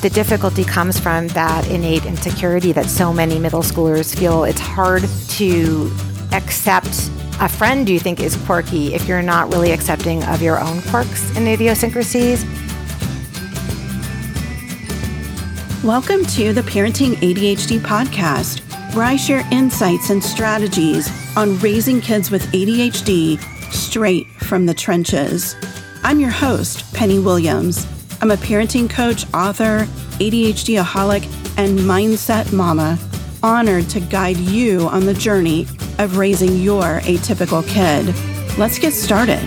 the difficulty comes from that innate insecurity that so many middle schoolers feel. It's hard to accept a friend you think is quirky if you're not really accepting of your own quirks and idiosyncrasies. Welcome to the Parenting ADHD podcast, where I share insights and strategies on raising kids with ADHD straight from the trenches. I'm your host, Penny Williams. I'm a parenting coach, author, ADHD aholic, and mindset mama, honored to guide you on the journey of raising your atypical kid. Let's get started.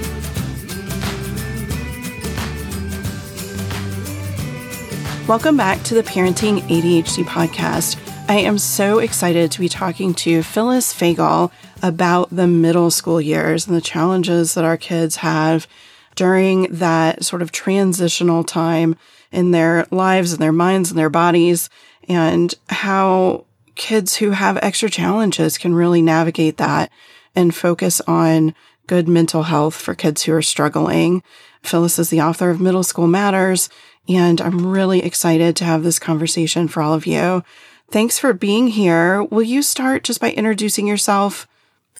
Welcome back to the Parenting ADHD podcast. I am so excited to be talking to Phyllis Fagell about the middle school years and the challenges that our kids have during that sort of transitional time in their lives and their minds and their bodies, and how kids who have extra challenges can really navigate that and focus on good mental health for kids who are struggling. Phyllis is the author of Middle School Matters, and I'm really excited to have this conversation for all of you. Thanks for being here. Will you start just by introducing yourself?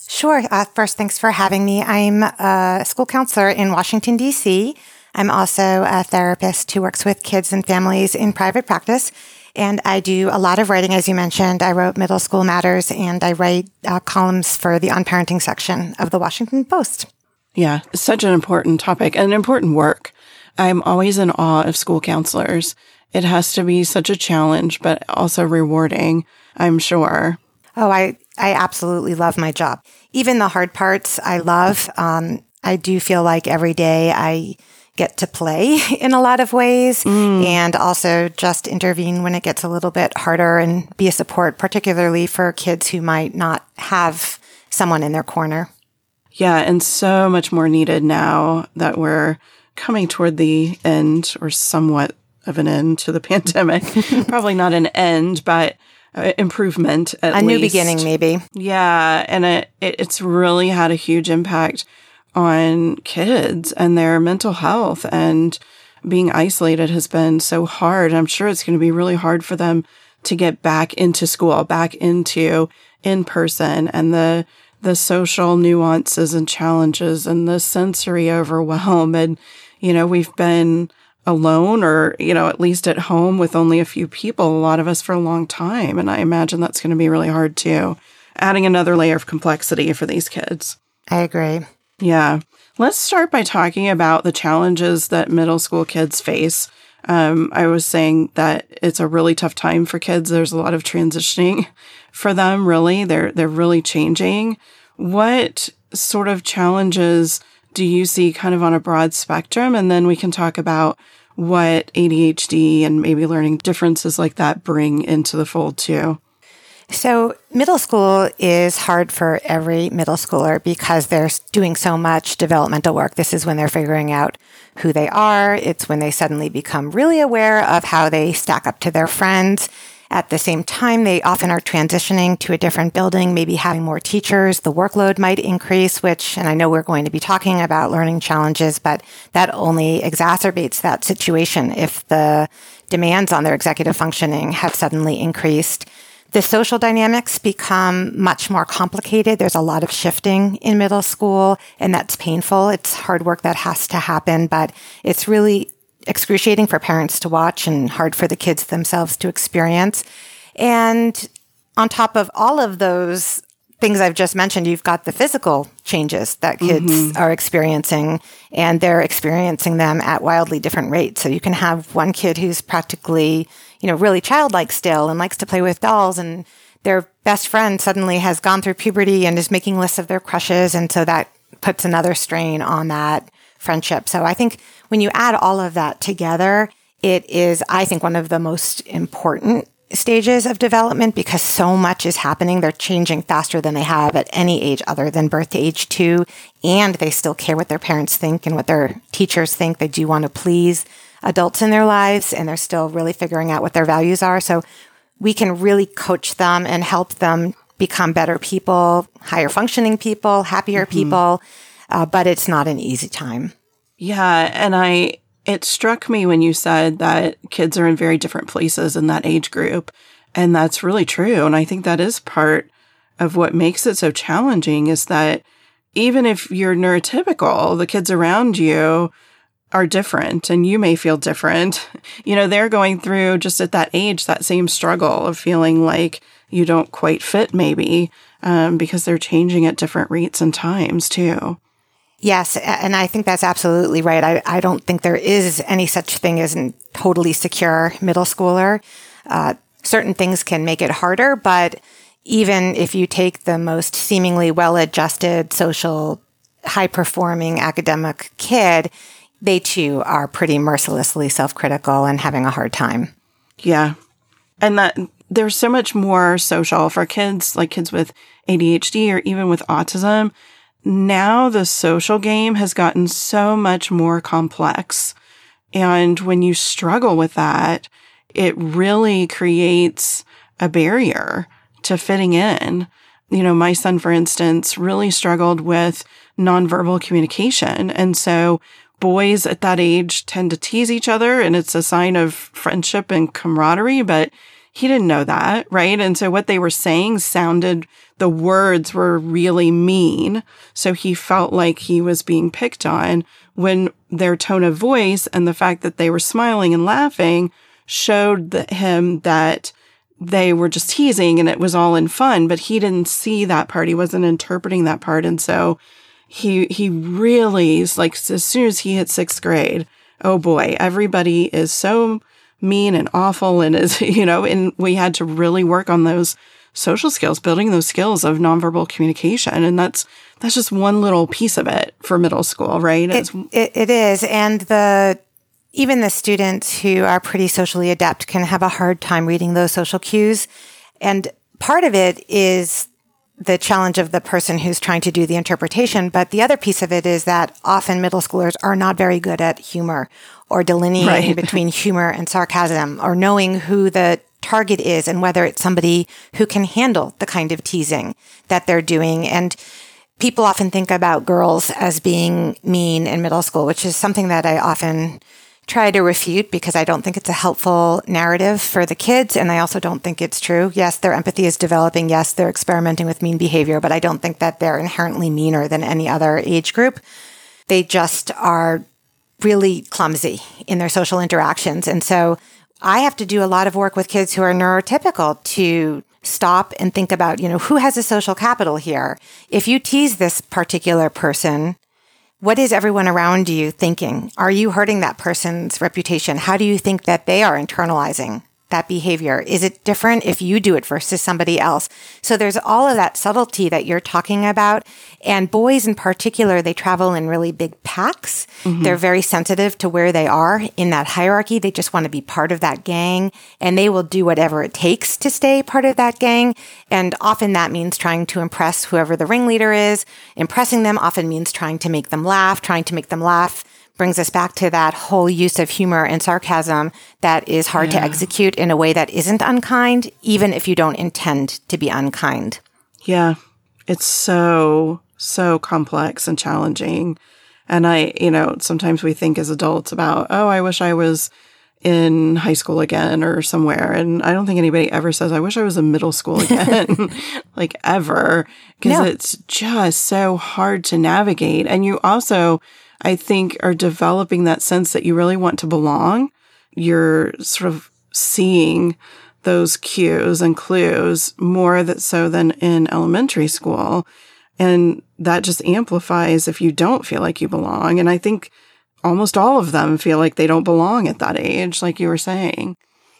Sure. Uh, first, thanks for having me. I'm a school counselor in Washington, D.C. I'm also a therapist who works with kids and families in private practice. And I do a lot of writing, as you mentioned. I wrote Middle School Matters and I write uh, columns for the On Parenting section of the Washington Post. Yeah, such an important topic and important work. I'm always in awe of school counselors. It has to be such a challenge, but also rewarding, I'm sure. Oh, I, I absolutely love my job. Even the hard parts I love. Um, I do feel like every day I get to play in a lot of ways mm. and also just intervene when it gets a little bit harder and be a support, particularly for kids who might not have someone in their corner. Yeah, and so much more needed now that we're coming toward the end or somewhat of an end to the pandemic. Probably not an end, but uh, improvement a least. new beginning, maybe. Yeah, and it, it, it's really had a huge impact on kids and their mental health and being isolated has been so hard. I'm sure it's going to be really hard for them to get back into school, back into in person and the the social nuances and challenges and the sensory overwhelm and you know we've been alone or you know at least at home with only a few people a lot of us for a long time and i imagine that's going to be really hard too adding another layer of complexity for these kids i agree yeah. Let's start by talking about the challenges that middle school kids face. Um, I was saying that it's a really tough time for kids. There's a lot of transitioning for them, really. They're, they're really changing. What sort of challenges do you see kind of on a broad spectrum? And then we can talk about what ADHD and maybe learning differences like that bring into the fold too. So, middle school is hard for every middle schooler because they're doing so much developmental work. This is when they're figuring out who they are. It's when they suddenly become really aware of how they stack up to their friends. At the same time, they often are transitioning to a different building, maybe having more teachers. The workload might increase, which, and I know we're going to be talking about learning challenges, but that only exacerbates that situation if the demands on their executive functioning have suddenly increased. The social dynamics become much more complicated. There's a lot of shifting in middle school and that's painful. It's hard work that has to happen, but it's really excruciating for parents to watch and hard for the kids themselves to experience. And on top of all of those things I've just mentioned, you've got the physical changes that kids mm-hmm. are experiencing, and they're experiencing them at wildly different rates. So you can have one kid who's practically, you know, really childlike still and likes to play with dolls and their best friend suddenly has gone through puberty and is making lists of their crushes. And so that puts another strain on that friendship. So I think when you add all of that together, it is, I think, one of the most important stages of development because so much is happening. They're changing faster than they have at any age other than birth to age two. And they still care what their parents think and what their teachers think. They do want to please adults in their lives and they're still really figuring out what their values are. So we can really coach them and help them become better people, higher functioning people, happier mm-hmm. people. Uh, but it's not an easy time. Yeah. And I, it struck me when you said that kids are in very different places in that age group. And that's really true. And I think that is part of what makes it so challenging is that even if you're neurotypical, the kids around you are different and you may feel different. You know, they're going through just at that age that same struggle of feeling like you don't quite fit, maybe, um, because they're changing at different rates and times too. Yes, and I think that's absolutely right. I, I don't think there is any such thing as a totally secure middle schooler. Uh, certain things can make it harder, but even if you take the most seemingly well adjusted, social, high performing academic kid, they too are pretty mercilessly self critical and having a hard time. Yeah. And that there's so much more social for kids, like kids with ADHD or even with autism now the social game has gotten so much more complex. And when you struggle with that, it really creates a barrier to fitting in. You know, my son, for instance, really struggled with nonverbal communication. And so boys at that age tend to tease each other and it's a sign of friendship and camaraderie, but he didn't know that, right? And so what they were saying sounded, the words were really mean. So he felt like he was being picked on when their tone of voice and the fact that they were smiling and laughing showed him that they were just teasing and it was all in fun, but he didn't see that part. He wasn't interpreting that part. And so he, he really is like, as soon as he hit sixth grade, oh boy, everybody is so mean and awful and is, you know, and we had to really work on those social skills, building those skills of nonverbal communication. And that's, that's just one little piece of it for middle school, right? It, it, it is. And the, even the students who are pretty socially adept can have a hard time reading those social cues. And part of it is the challenge of the person who's trying to do the interpretation. But the other piece of it is that often middle schoolers are not very good at humor or delineating right. between humor and sarcasm or knowing who the target is and whether it's somebody who can handle the kind of teasing that they're doing. And people often think about girls as being mean in middle school, which is something that I often try to refute because I don't think it's a helpful narrative for the kids. And I also don't think it's true. Yes, their empathy is developing. Yes, they're experimenting with mean behavior, but I don't think that they're inherently meaner than any other age group. They just are really clumsy in their social interactions. And so I have to do a lot of work with kids who are neurotypical to stop and think about, you know, who has a social capital here? If you tease this particular person, what is everyone around you thinking? Are you hurting that person's reputation? How do you think that they are internalizing that behavior? Is it different if you do it versus somebody else? So there's all of that subtlety that you're talking about. And boys in particular, they travel in really big packs. Mm-hmm. They're very sensitive to where they are in that hierarchy. They just want to be part of that gang and they will do whatever it takes to stay part of that gang. And often that means trying to impress whoever the ringleader is. Impressing them often means trying to make them laugh, trying to make them laugh brings us back to that whole use of humor and sarcasm that is hard yeah. to execute in a way that isn't unkind, even if you don't intend to be unkind. Yeah. It's so, so complex and challenging. And I, you know, sometimes we think as adults about, oh, I wish I was in high school again or somewhere. And I don't think anybody ever says, I wish I was in middle school again, like ever, because no. it's just so hard to navigate. And you also, I think are developing that sense that you really want to belong. You're sort of seeing those cues and clues more that so than in elementary school. And that just amplifies if you don't feel like you belong. And I think almost all of them feel like they don't belong at that age, like you were saying.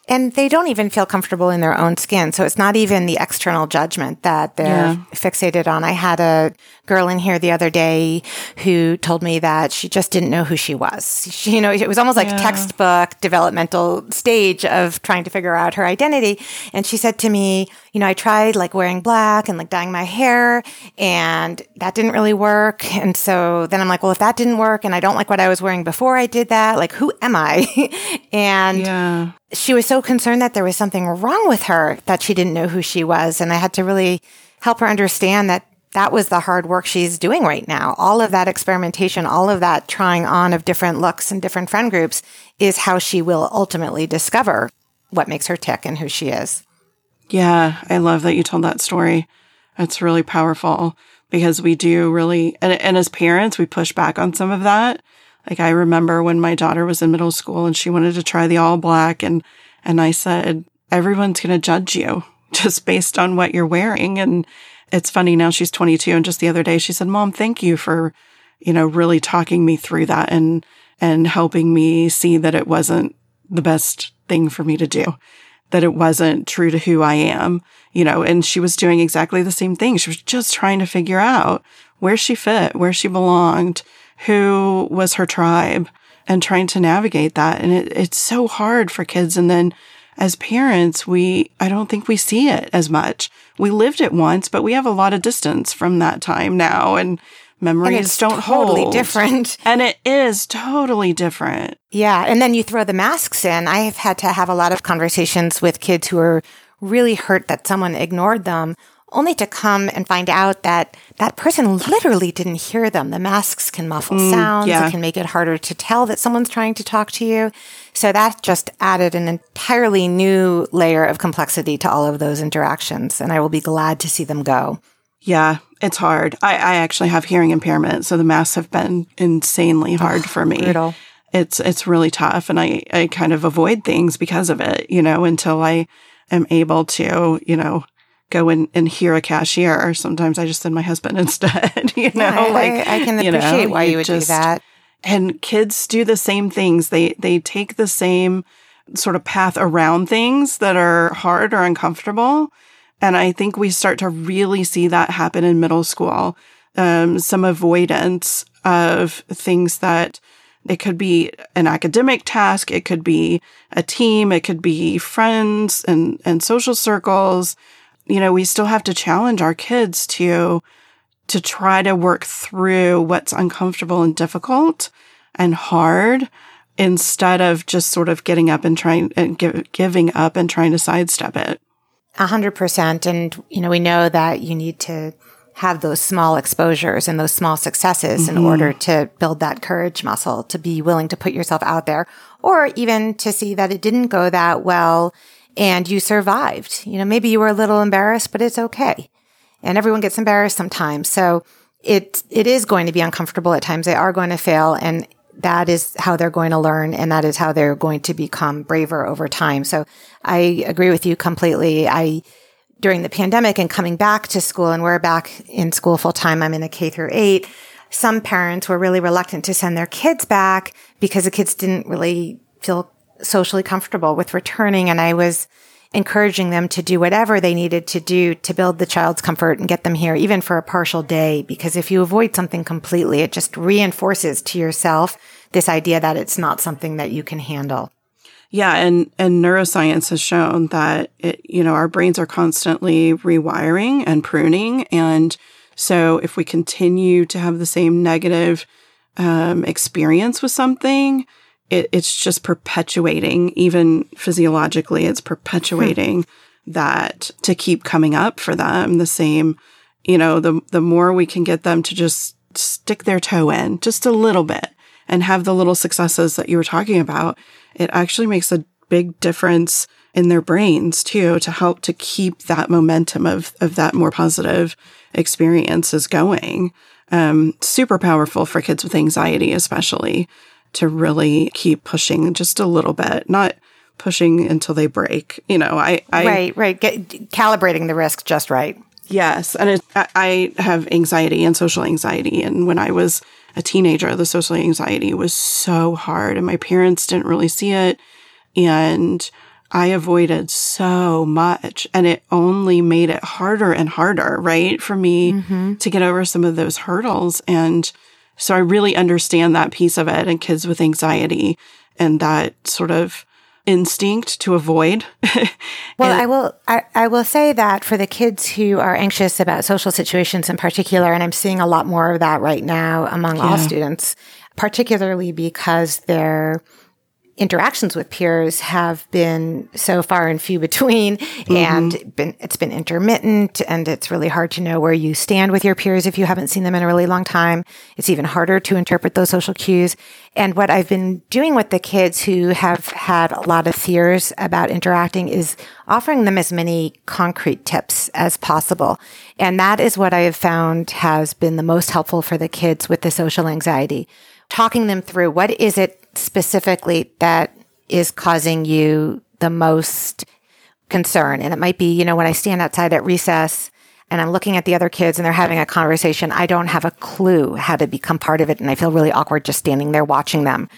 And they don't even feel comfortable in their own skin. So it's not even the external judgment that they're yeah. fixated on. I had a girl in here the other day who told me that she just didn't know who she was. She, you know, it was almost like yeah. textbook developmental stage of trying to figure out her identity. And she said to me, you know, I tried like wearing black and like dyeing my hair and that didn't really work. And so then I'm like, well, if that didn't work and I don't like what I was wearing before I did that, like who am I? and yeah she was so concerned that there was something wrong with her that she didn't know who she was. And I had to really help her understand that that was the hard work she's doing right now. All of that experimentation, all of that trying on of different looks and different friend groups is how she will ultimately discover what makes her tick and who she is. Yeah, I love that you told that story. It's really powerful because we do really, and, and as parents, we push back on some of that. Like I remember when my daughter was in middle school and she wanted to try the all black and, and I said, everyone's going to judge you just based on what you're wearing. And it's funny now she's 22 and just the other day she said, mom, thank you for, you know, really talking me through that and, and helping me see that it wasn't the best thing for me to do, that it wasn't true to who I am, you know, and she was doing exactly the same thing. She was just trying to figure out where she fit, where she belonged, who was her tribe and trying to navigate that. And it, it's so hard for kids. And then as parents, we, I don't think we see it as much. We lived it once, but we have a lot of distance from that time now and memories and don't totally hold. different. And it is totally different. Yeah. And then you throw the masks in. I have had to have a lot of conversations with kids who are really hurt that someone ignored them only to come and find out that that person literally didn't hear them. The masks can muffle mm, sounds. Yeah. It can make it harder to tell that someone's trying to talk to you. So that just added an entirely new layer of complexity to all of those interactions. And I will be glad to see them go. Yeah, it's hard. I, I actually have hearing impairment, so the masks have been insanely hard for me. Brutal. It's it's really tough, and I I kind of avoid things because of it, you know, until I am able to, you know, go in and hear a cashier. Or sometimes I just send my husband instead, you know, yeah, like I, I, can appreciate you know, why you would just, do that. And kids do the same things. They they take the same sort of path around things that are hard or uncomfortable. And I think we start to really see that happen in middle school. Um, some avoidance of things that it could be an academic task. It could be a team. It could be friends and, and social circles you know, we still have to challenge our kids to, to try to work through what's uncomfortable and difficult and hard instead of just sort of getting up and trying and give, giving up and trying to sidestep it. A hundred percent. And, you know, we know that you need to have those small exposures and those small successes mm-hmm. in order to build that courage muscle, to be willing to put yourself out there or even to see that it didn't go that well and you survived. You know, maybe you were a little embarrassed, but it's okay. And everyone gets embarrassed sometimes. So it, it is going to be uncomfortable at times. They are going to fail and that is how they're going to learn and that is how they're going to become braver over time. So I agree with you completely. I, during the pandemic and coming back to school and we're back in school full time. I'm in a K through eight. Some parents were really reluctant to send their kids back because the kids didn't really feel socially comfortable with returning. And I was encouraging them to do whatever they needed to do to build the child's comfort and get them here, even for a partial day. Because if you avoid something completely, it just reinforces to yourself this idea that it's not something that you can handle. Yeah, and and neuroscience has shown that it, you know our brains are constantly rewiring and pruning, and so if we continue to have the same negative um, experience with something, it, it's just perpetuating, even physiologically, it's perpetuating that to keep coming up for them. The same, you know, the, the more we can get them to just stick their toe in just a little bit and have the little successes that you were talking about, it actually makes a big difference in their brains too to help to keep that momentum of, of that more positive experiences going. Um, super powerful for kids with anxiety, especially to really keep pushing just a little bit, not pushing until they break. You know, I, I right, right, Get, calibrating the risk just right. Yes, and it, I have anxiety and social anxiety, and when I was a teenager, the social anxiety was so hard, and my parents didn't really see it, and I avoided so much, and it only made it harder and harder, right, for me mm-hmm. to get over some of those hurdles and so I really understand that piece of it and kids with anxiety and that sort of instinct to avoid. well, I will I, I will say that for the kids who are anxious about social situations in particular, and I'm seeing a lot more of that right now among yeah. all students, particularly because they're interactions with peers have been so far and few between mm-hmm. and been, it's been intermittent and it's really hard to know where you stand with your peers if you haven't seen them in a really long time. It's even harder to interpret those social cues. And what I've been doing with the kids who have had a lot of fears about interacting is offering them as many concrete tips as possible. And that is what I have found has been the most helpful for the kids with the social anxiety. Talking them through what is it specifically that is causing you the most concern. And it might be, you know, when I stand outside at recess and I'm looking at the other kids and they're having a conversation, I don't have a clue how to become part of it. And I feel really awkward just standing there watching them.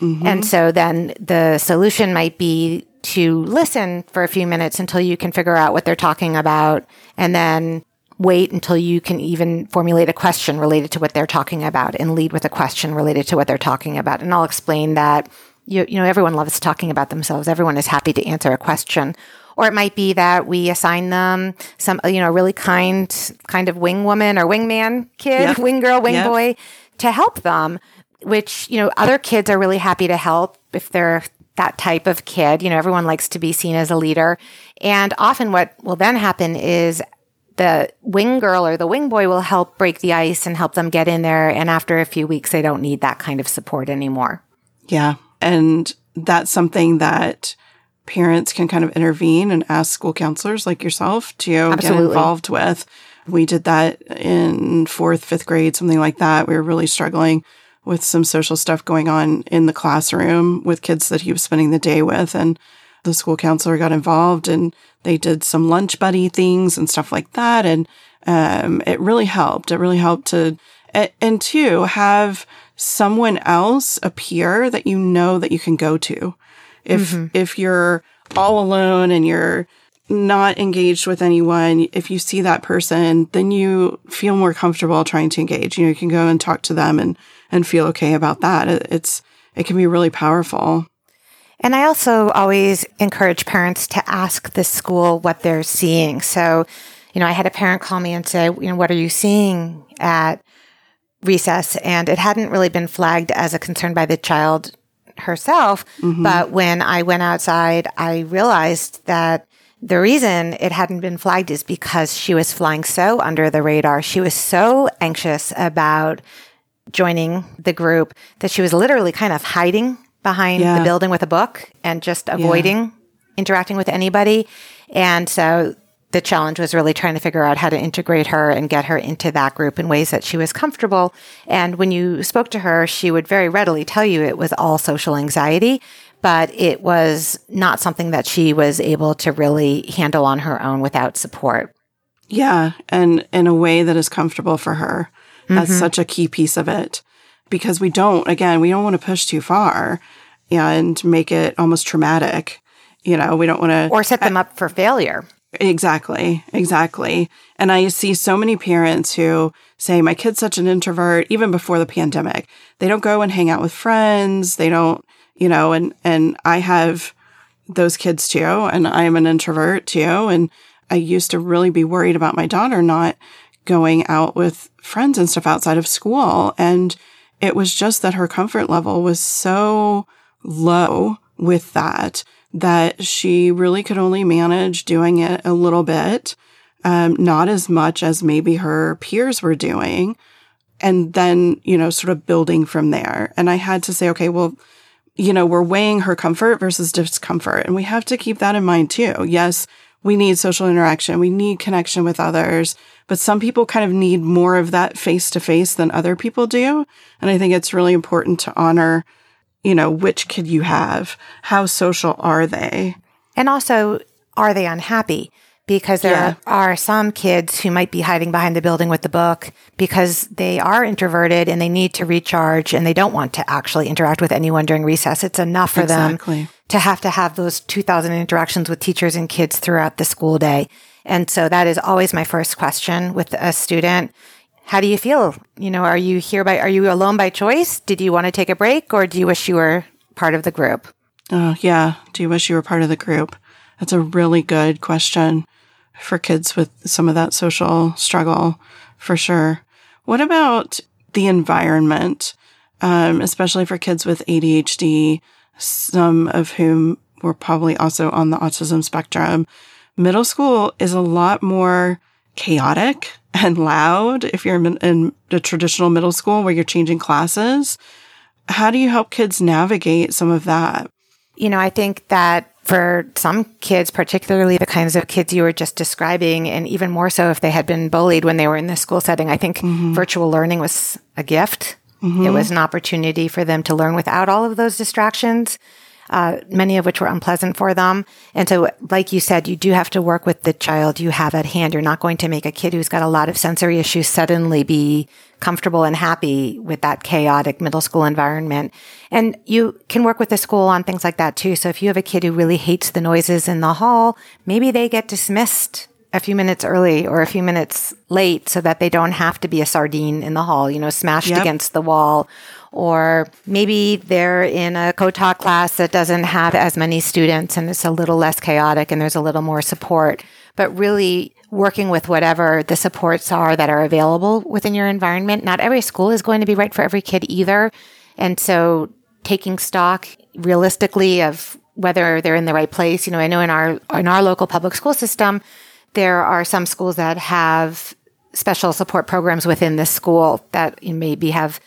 Mm-hmm. And so then the solution might be to listen for a few minutes until you can figure out what they're talking about and then wait until you can even formulate a question related to what they're talking about and lead with a question related to what they're talking about. And I'll explain that you, you know, everyone loves talking about themselves. Everyone is happy to answer a question. Or it might be that we assign them some, uh, you know, really kind, kind of wing woman or wingman kid, yep. wing girl, wing yep. boy to help them, which, you know, other kids are really happy to help if they're that type of kid. You know, everyone likes to be seen as a leader. And often what will then happen is the wing girl or the wing boy will help break the ice and help them get in there. And after a few weeks, they don't need that kind of support anymore. Yeah. And that's something that parents can kind of intervene and ask school counselors like yourself to Absolutely. get involved with. We did that in fourth, fifth grade, something like that. We were really struggling with some social stuff going on in the classroom with kids that he was spending the day with. And the school counselor got involved and they did some lunch buddy things and stuff like that. And um, it really helped. It really helped to, and to have someone else appear that you know that you can go to. If, mm-hmm. if you're all alone and you're not engaged with anyone, if you see that person, then you feel more comfortable trying to engage. You know, you can go and talk to them and, and feel okay about that. It's, it can be really powerful. And I also always encourage parents to ask the school what they're seeing. So, you know, I had a parent call me and say, you know, what are you seeing at recess? And it hadn't really been flagged as a concern by the child herself. Mm-hmm. But when I went outside, I realized that the reason it hadn't been flagged is because she was flying so under the radar. She was so anxious about joining the group that she was literally kind of hiding behind yeah. the building with a book and just avoiding yeah. interacting with anybody. And so the challenge was really trying to figure out how to integrate her and get her into that group in ways that she was comfortable. And when you spoke to her, she would very readily tell you it was all social anxiety, but it was not something that she was able to really handle on her own without support. Yeah. And in a way that is comfortable for her. That's mm-hmm. such a key piece of it because we don't, again, we don't want to push too far and make it almost traumatic. You know, we don't want to. Or set them up for failure. Exactly. Exactly. And I see so many parents who say, my kid's such an introvert, even before the pandemic. They don't go and hang out with friends. They don't, you know, and, and I have those kids too. And I'm an introvert too. And I used to really be worried about my daughter not going out with friends and stuff outside of school. And it was just that her comfort level was so low with that that she really could only manage doing it a little bit, um, not as much as maybe her peers were doing. And then, you know, sort of building from there. And I had to say, okay, well, you know, we're weighing her comfort versus discomfort. And we have to keep that in mind too. Yes, we need social interaction. We need connection with others. But some people kind of need more of that face to face than other people do. And I think it's really important to honor, you know, which kid you have. How social are they? And also, are they unhappy? Because there yeah. are some kids who might be hiding behind the building with the book because they are introverted and they need to recharge and they don't want to actually interact with anyone during recess. It's enough for exactly. them to have to have those 2000 interactions with teachers and kids throughout the school day. And so that is always my first question with a student. How do you feel? You know, are you here by, are you alone by choice? Did you want to take a break or do you wish you were part of the group? Oh, yeah. Do you wish you were part of the group? That's a really good question for kids with some of that social struggle, for sure. What about the environment, um, especially for kids with ADHD? some of whom were probably also on the autism spectrum. Middle school is a lot more chaotic and loud if you're in the traditional middle school where you're changing classes. How do you help kids navigate some of that? You know, I think that for some kids, particularly the kinds of kids you were just describing, and even more so if they had been bullied when they were in the school setting, I think mm-hmm. virtual learning was a gift. Mm-hmm. It was an opportunity for them to learn without all of those distractions uh, many of which were unpleasant for them. And so, like you said, you do have to work with the child you have at hand. You're not going to make a kid who's got a lot of sensory issues suddenly be comfortable and happy with that chaotic middle school environment. And you can work with the school on things like that too. So if you have a kid who really hates the noises in the hall, maybe they get dismissed a few minutes early or a few minutes late so that they don't have to be a sardine in the hall, you know, smashed yep. against the wall or maybe they're in a co-taught class that doesn't have as many students and it's a little less chaotic and there's a little more support. But really working with whatever the supports are that are available within your environment. Not every school is going to be right for every kid either. And so taking stock realistically of whether they're in the right place. You know, I know in our in our local public school system, there are some schools that have special support programs within the school that maybe have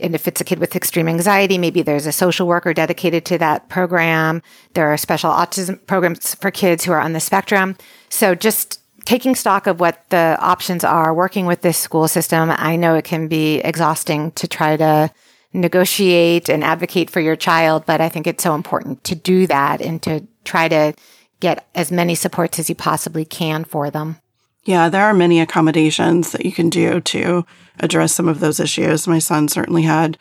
and if it's a kid with extreme anxiety, maybe there's a social worker dedicated to that program. There are special autism programs for kids who are on the spectrum. So just taking stock of what the options are, working with this school system. I know it can be exhausting to try to negotiate and advocate for your child, but I think it's so important to do that and to try to get as many supports as you possibly can for them. Yeah, there are many accommodations that you can do to address some of those issues. My son certainly had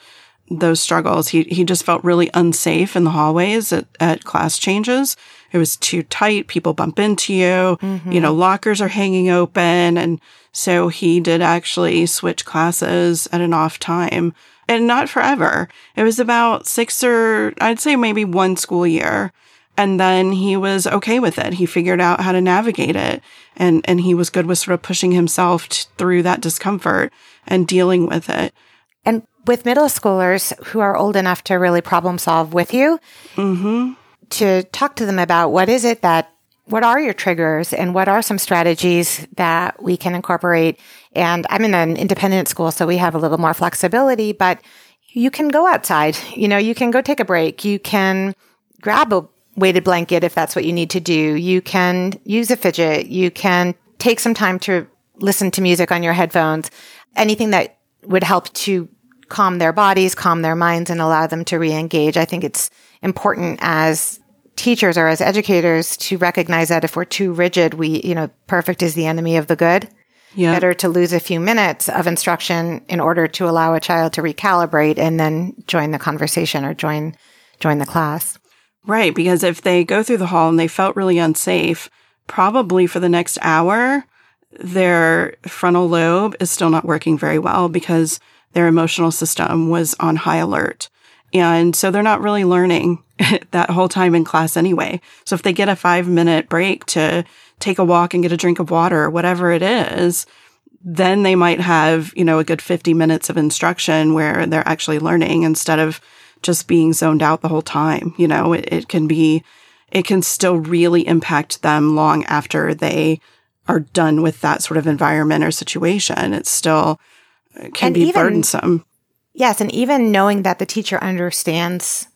those struggles. He he just felt really unsafe in the hallways at, at class changes. It was too tight. People bump into you. Mm-hmm. You know, lockers are hanging open. And so he did actually switch classes at an off time and not forever. It was about six or I'd say maybe one school year. And then he was okay with it. He figured out how to navigate it and, and he was good with sort of pushing himself t- through that discomfort and dealing with it. And with middle schoolers who are old enough to really problem solve with you, mm-hmm. to talk to them about what is it that, what are your triggers and what are some strategies that we can incorporate. And I'm in an independent school, so we have a little more flexibility, but you can go outside. You know, you can go take a break. You can grab a weighted blanket if that's what you need to do. You can use a fidget. You can take some time to listen to music on your headphones. Anything that would help to calm their bodies, calm their minds, and allow them to re-engage. I think it's important as teachers or as educators to recognize that if we're too rigid, we, you know, perfect is the enemy of the good. Yeah. Better to lose a few minutes of instruction in order to allow a child to recalibrate and then join the conversation or join join the class. Right. Because if they go through the hall and they felt really unsafe, probably for the next hour, their frontal lobe is still not working very well because their emotional system was on high alert. And so they're not really learning that whole time in class anyway. So if they get a five minute break to take a walk and get a drink of water or whatever it is, then they might have, you know, a good 50 minutes of instruction where they're actually learning instead of just being zoned out the whole time. You know, it, it can be, it can still really impact them long after they are done with that sort of environment or situation. It still it can and be even, burdensome. Yes. And even knowing that the teacher understands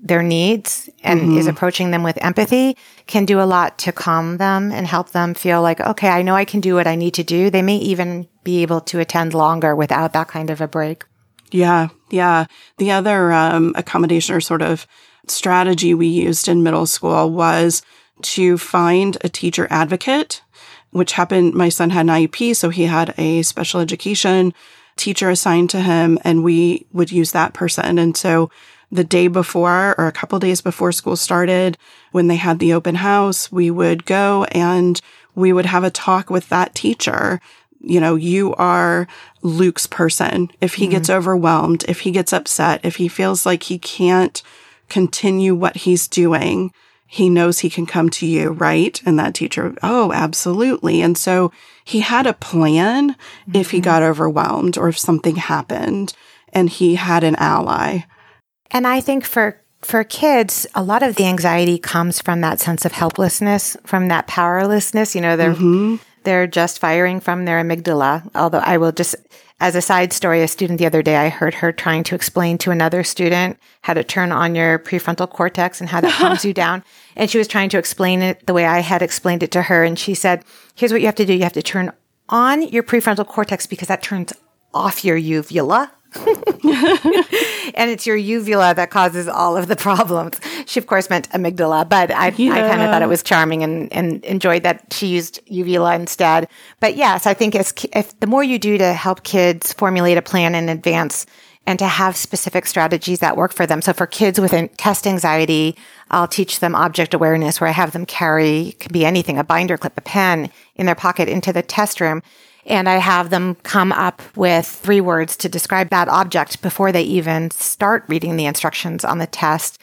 their needs and mm-hmm. is approaching them with empathy can do a lot to calm them and help them feel like, okay, I know I can do what I need to do. They may even be able to attend longer without that kind of a break. Yeah, yeah. The other um, accommodation or sort of strategy we used in middle school was to find a teacher advocate, which happened. My son had an IEP, so he had a special education teacher assigned to him, and we would use that person. And so the day before or a couple days before school started, when they had the open house, we would go and we would have a talk with that teacher you know, you are Luke's person. If he mm-hmm. gets overwhelmed, if he gets upset, if he feels like he can't continue what he's doing, he knows he can come to you, right? And that teacher, oh, absolutely. And so he had a plan mm-hmm. if he mm-hmm. got overwhelmed or if something happened and he had an ally. And I think for for kids, a lot of the anxiety comes from that sense of helplessness, from that powerlessness. You know, they're mm-hmm. They're just firing from their amygdala. Although I will just as a side story, a student the other day, I heard her trying to explain to another student how to turn on your prefrontal cortex and how that calms you down. And she was trying to explain it the way I had explained it to her. And she said, here's what you have to do. You have to turn on your prefrontal cortex because that turns off your uvula. and it's your uvula that causes all of the problems. She, of course, meant amygdala, but I, yeah. I kind of thought it was charming and, and enjoyed that she used uvula instead. But yes, I think if, if the more you do to help kids formulate a plan in advance and to have specific strategies that work for them. So for kids with test anxiety, I'll teach them object awareness where I have them carry, can be anything, a binder clip, a pen in their pocket into the test room and I have them come up with three words to describe that object before they even start reading the instructions on the test.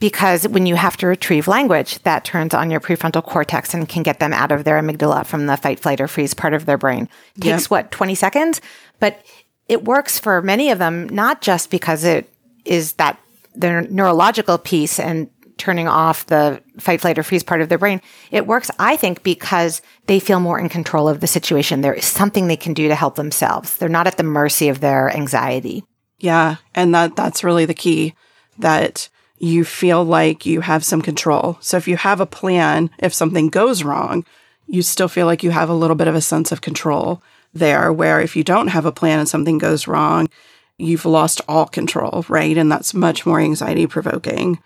Because when you have to retrieve language, that turns on your prefrontal cortex and can get them out of their amygdala from the fight, flight, or freeze part of their brain. It takes yep. what, 20 seconds? But it works for many of them, not just because it is that their neurological piece and turning off the fight, flight, or freeze part of their brain. It works, I think, because they feel more in control of the situation. There is something they can do to help themselves. They're not at the mercy of their anxiety. Yeah. And that, that's really the key that you feel like you have some control. So if you have a plan, if something goes wrong, you still feel like you have a little bit of a sense of control there. Where if you don't have a plan and something goes wrong, you've lost all control, right? And that's much more anxiety provoking.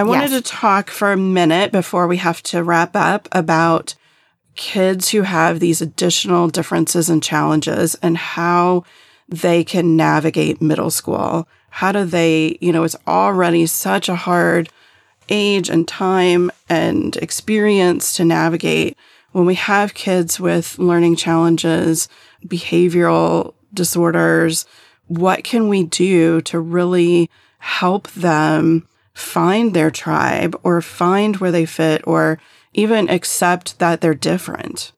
I wanted yes. to talk for a minute before we have to wrap up about kids who have these additional differences and challenges and how they can navigate middle school. How do they, you know, it's already such a hard age and time and experience to navigate when we have kids with learning challenges, behavioral disorders. What can we do to really help them find their tribe or find where they fit or even accept that they're different.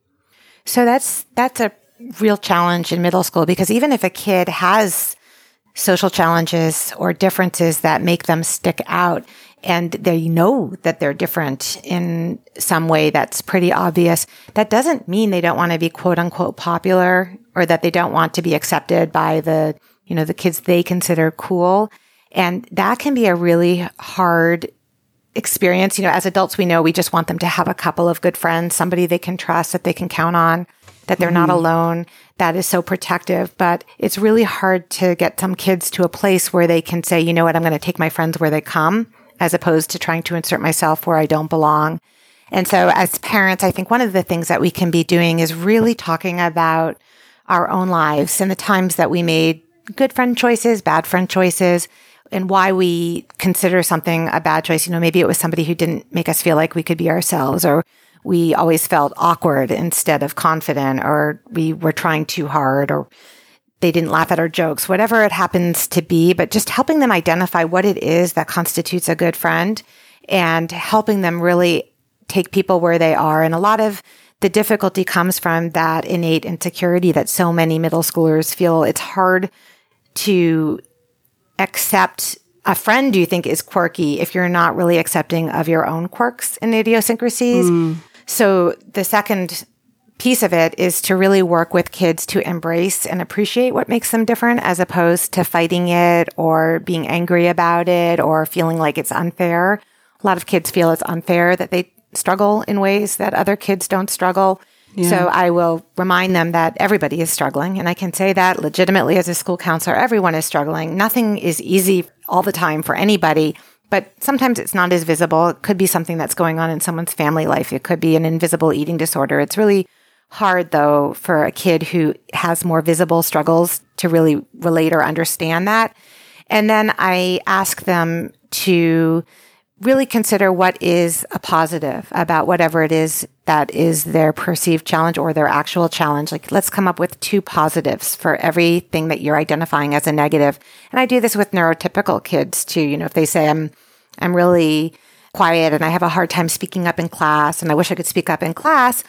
So that's that's a real challenge in middle school because even if a kid has social challenges or differences that make them stick out and they know that they're different in some way that's pretty obvious, that doesn't mean they don't want to be quote unquote popular or that they don't want to be accepted by the, you know, the kids they consider cool. And that can be a really hard experience. You know, as adults, we know we just want them to have a couple of good friends, somebody they can trust, that they can count on, that they're mm-hmm. not alone. That is so protective. But it's really hard to get some kids to a place where they can say, you know what, I'm going to take my friends where they come, as opposed to trying to insert myself where I don't belong. And so as parents, I think one of the things that we can be doing is really talking about our own lives and the times that we made good friend choices, bad friend choices, and why we consider something a bad choice. You know, maybe it was somebody who didn't make us feel like we could be ourselves or we always felt awkward instead of confident or we were trying too hard or they didn't laugh at our jokes, whatever it happens to be, but just helping them identify what it is that constitutes a good friend and helping them really take people where they are. And a lot of the difficulty comes from that innate insecurity that so many middle schoolers feel. It's hard to accept a friend do you think is quirky if you're not really accepting of your own quirks and idiosyncrasies. Mm. So the second piece of it is to really work with kids to embrace and appreciate what makes them different as opposed to fighting it or being angry about it or feeling like it's unfair. A lot of kids feel it's unfair that they struggle in ways that other kids don't struggle. Yeah. So I will remind them that everybody is struggling. And I can say that legitimately as a school counselor, everyone is struggling. Nothing is easy all the time for anybody, but sometimes it's not as visible. It could be something that's going on in someone's family life. It could be an invisible eating disorder. It's really hard though for a kid who has more visible struggles to really relate or understand that. And then I ask them to really consider what is a positive about whatever it is that is their perceived challenge or their actual challenge. Like, let's come up with two positives for everything that you're identifying as a negative. And I do this with neurotypical kids too. You know, if they say, I'm, I'm really quiet and I have a hard time speaking up in class and I wish I could speak up in class.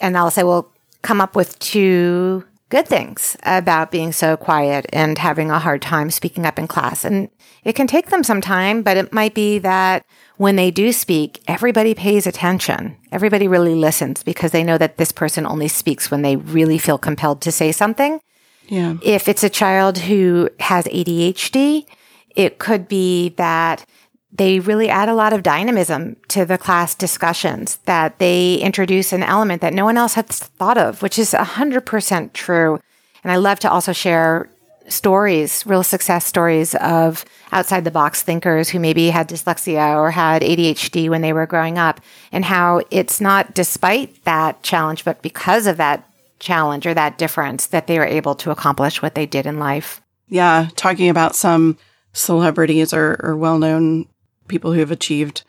And I'll say, well, come up with two good things about being so quiet and having a hard time speaking up in class. And it can take them some time, but it might be that when they do speak, everybody pays attention. Everybody really listens because they know that this person only speaks when they really feel compelled to say something. Yeah. If it's a child who has ADHD, it could be that they really add a lot of dynamism to the class discussions, that they introduce an element that no one else has thought of, which is 100% true. And I love to also share stories, real success stories of outside the box thinkers who maybe had dyslexia or had ADHD when they were growing up, and how it's not despite that challenge, but because of that challenge or that difference that they were able to accomplish what they did in life. Yeah. Talking about some celebrities or, or well known people who have achieved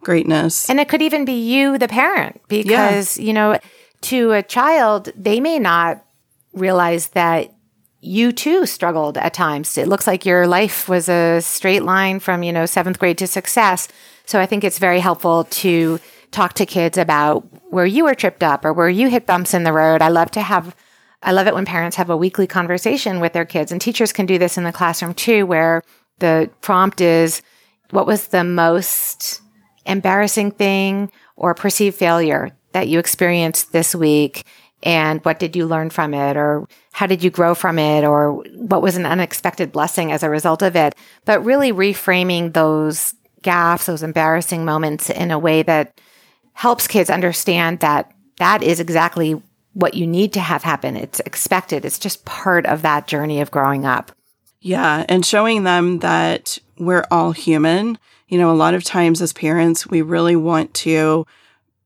greatness. And it could even be you, the parent, because, yeah. you know, to a child, they may not realize that you too struggled at times. It looks like your life was a straight line from, you know, seventh grade to success. So I think it's very helpful to talk to kids about where you were tripped up or where you hit bumps in the road. I love to have I love it when parents have a weekly conversation with their kids and teachers can do this in the classroom too where the prompt is what was the most embarrassing thing or perceived failure that you experienced this week? And what did you learn from it? Or how did you grow from it? Or what was an unexpected blessing as a result of it? But really reframing those gaffes those embarrassing moments in a way that helps kids understand that that is exactly what you need to have happen. It's expected. It's just part of that journey of growing up yeah and showing them that we're all human. You know, a lot of times as parents, we really want to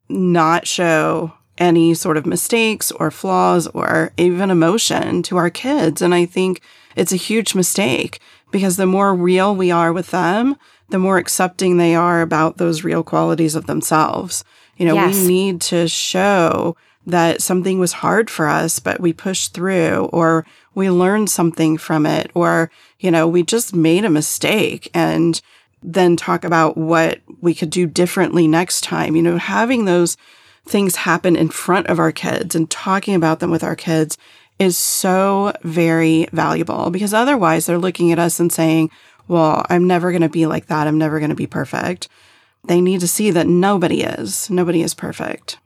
not show any sort of mistakes or flaws or even emotion to our kids. And I think it's a huge mistake because the more real we are with them, the more accepting they are about those real qualities of themselves. You know, yes. we need to show that something was hard for us, but we pushed through or we learned something from it or, you know, we just made a mistake and then talk about what we could do differently next time. You know, having those things happen in front of our kids and talking about them with our kids is so very valuable because otherwise they're looking at us and saying, well, I'm never going to be like that. I'm never going to be perfect. They need to see that nobody is. Nobody is perfect.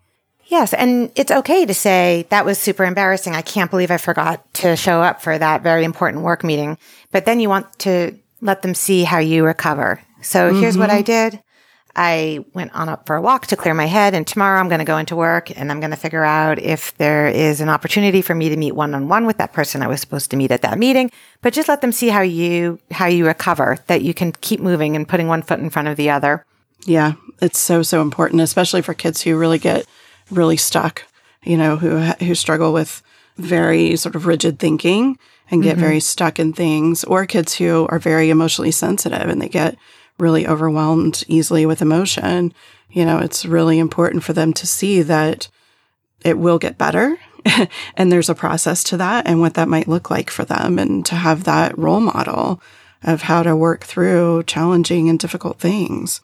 Yes. And it's okay to say that was super embarrassing. I can't believe I forgot to show up for that very important work meeting. But then you want to let them see how you recover. So mm-hmm. here's what I mm-hmm. did. I went on up for a walk to clear my head and tomorrow I'm going to go into work and I'm going to figure out if there is an opportunity for me to meet one on one with that person I was supposed to meet at that meeting, but just let them see how you, how you recover, that you can keep moving and putting one foot in front of the other. Yeah. It's so, so important, especially for kids who really get really stuck, you know, who who struggle with very sort of rigid thinking and get mm-hmm. very stuck in things, or kids who are very emotionally sensitive and they get really overwhelmed easily with emotion. You know, it's really important for them to see that it will get better and there's a process to that and what that might look like for them and to have that role model of how to work through challenging and difficult things.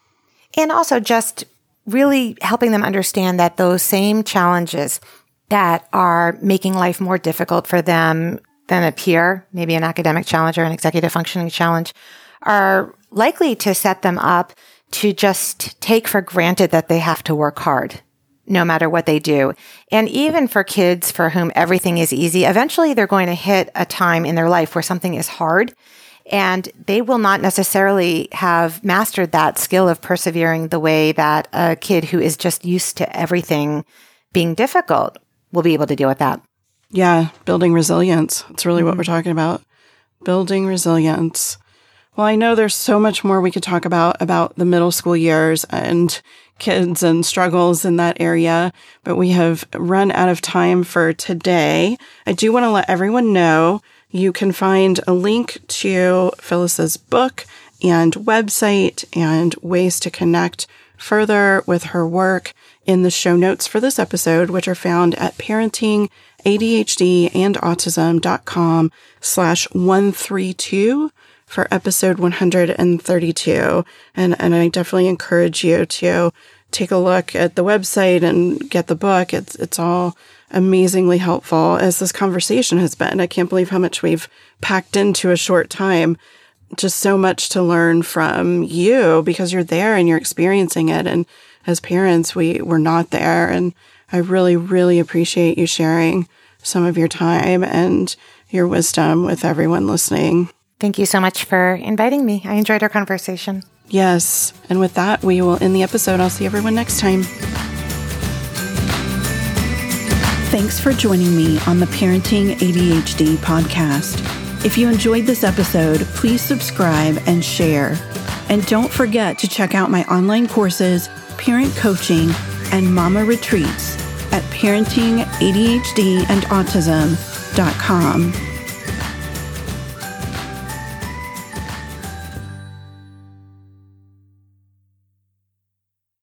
And also just really helping them understand that those same challenges that are making life more difficult for them than a peer, maybe an academic challenge or an executive functioning challenge, are likely to set them up to just take for granted that they have to work hard no matter what they do. And even for kids for whom everything is easy, eventually they're going to hit a time in their life where something is hard and they will not necessarily have mastered that skill of persevering the way that a kid who is just used to everything being difficult will be able to deal with that. Yeah, building resilience. That's really mm-hmm. what we're talking about. Building resilience. Well, I know there's so much more we could talk about about the middle school years and kids and struggles in that area, but we have run out of time for today. I do want to let everyone know you can find a link to Phyllis's book and website and ways to connect further with her work in the show notes for this episode, which are found at parenting ADHD and autism.com slash 132 for episode 132. And, and I definitely encourage you to take a look at the website and get the book. It's it's all amazingly helpful as this conversation has been. I can't believe how much we've packed into a short time. Just so much to learn from you because you're there and you're experiencing it. And as parents, we we're not there. And I really, really appreciate you sharing some of your time and your wisdom with everyone listening. Thank you so much for inviting me. I enjoyed our conversation. Yes. And with that, we will end the episode. I'll see everyone next time. Thanks for joining me on the Parenting ADHD podcast. If you enjoyed this episode, please subscribe and share. And don't forget to check out my online courses, parent coaching, and mama retreats at parentingadhdandautism.com.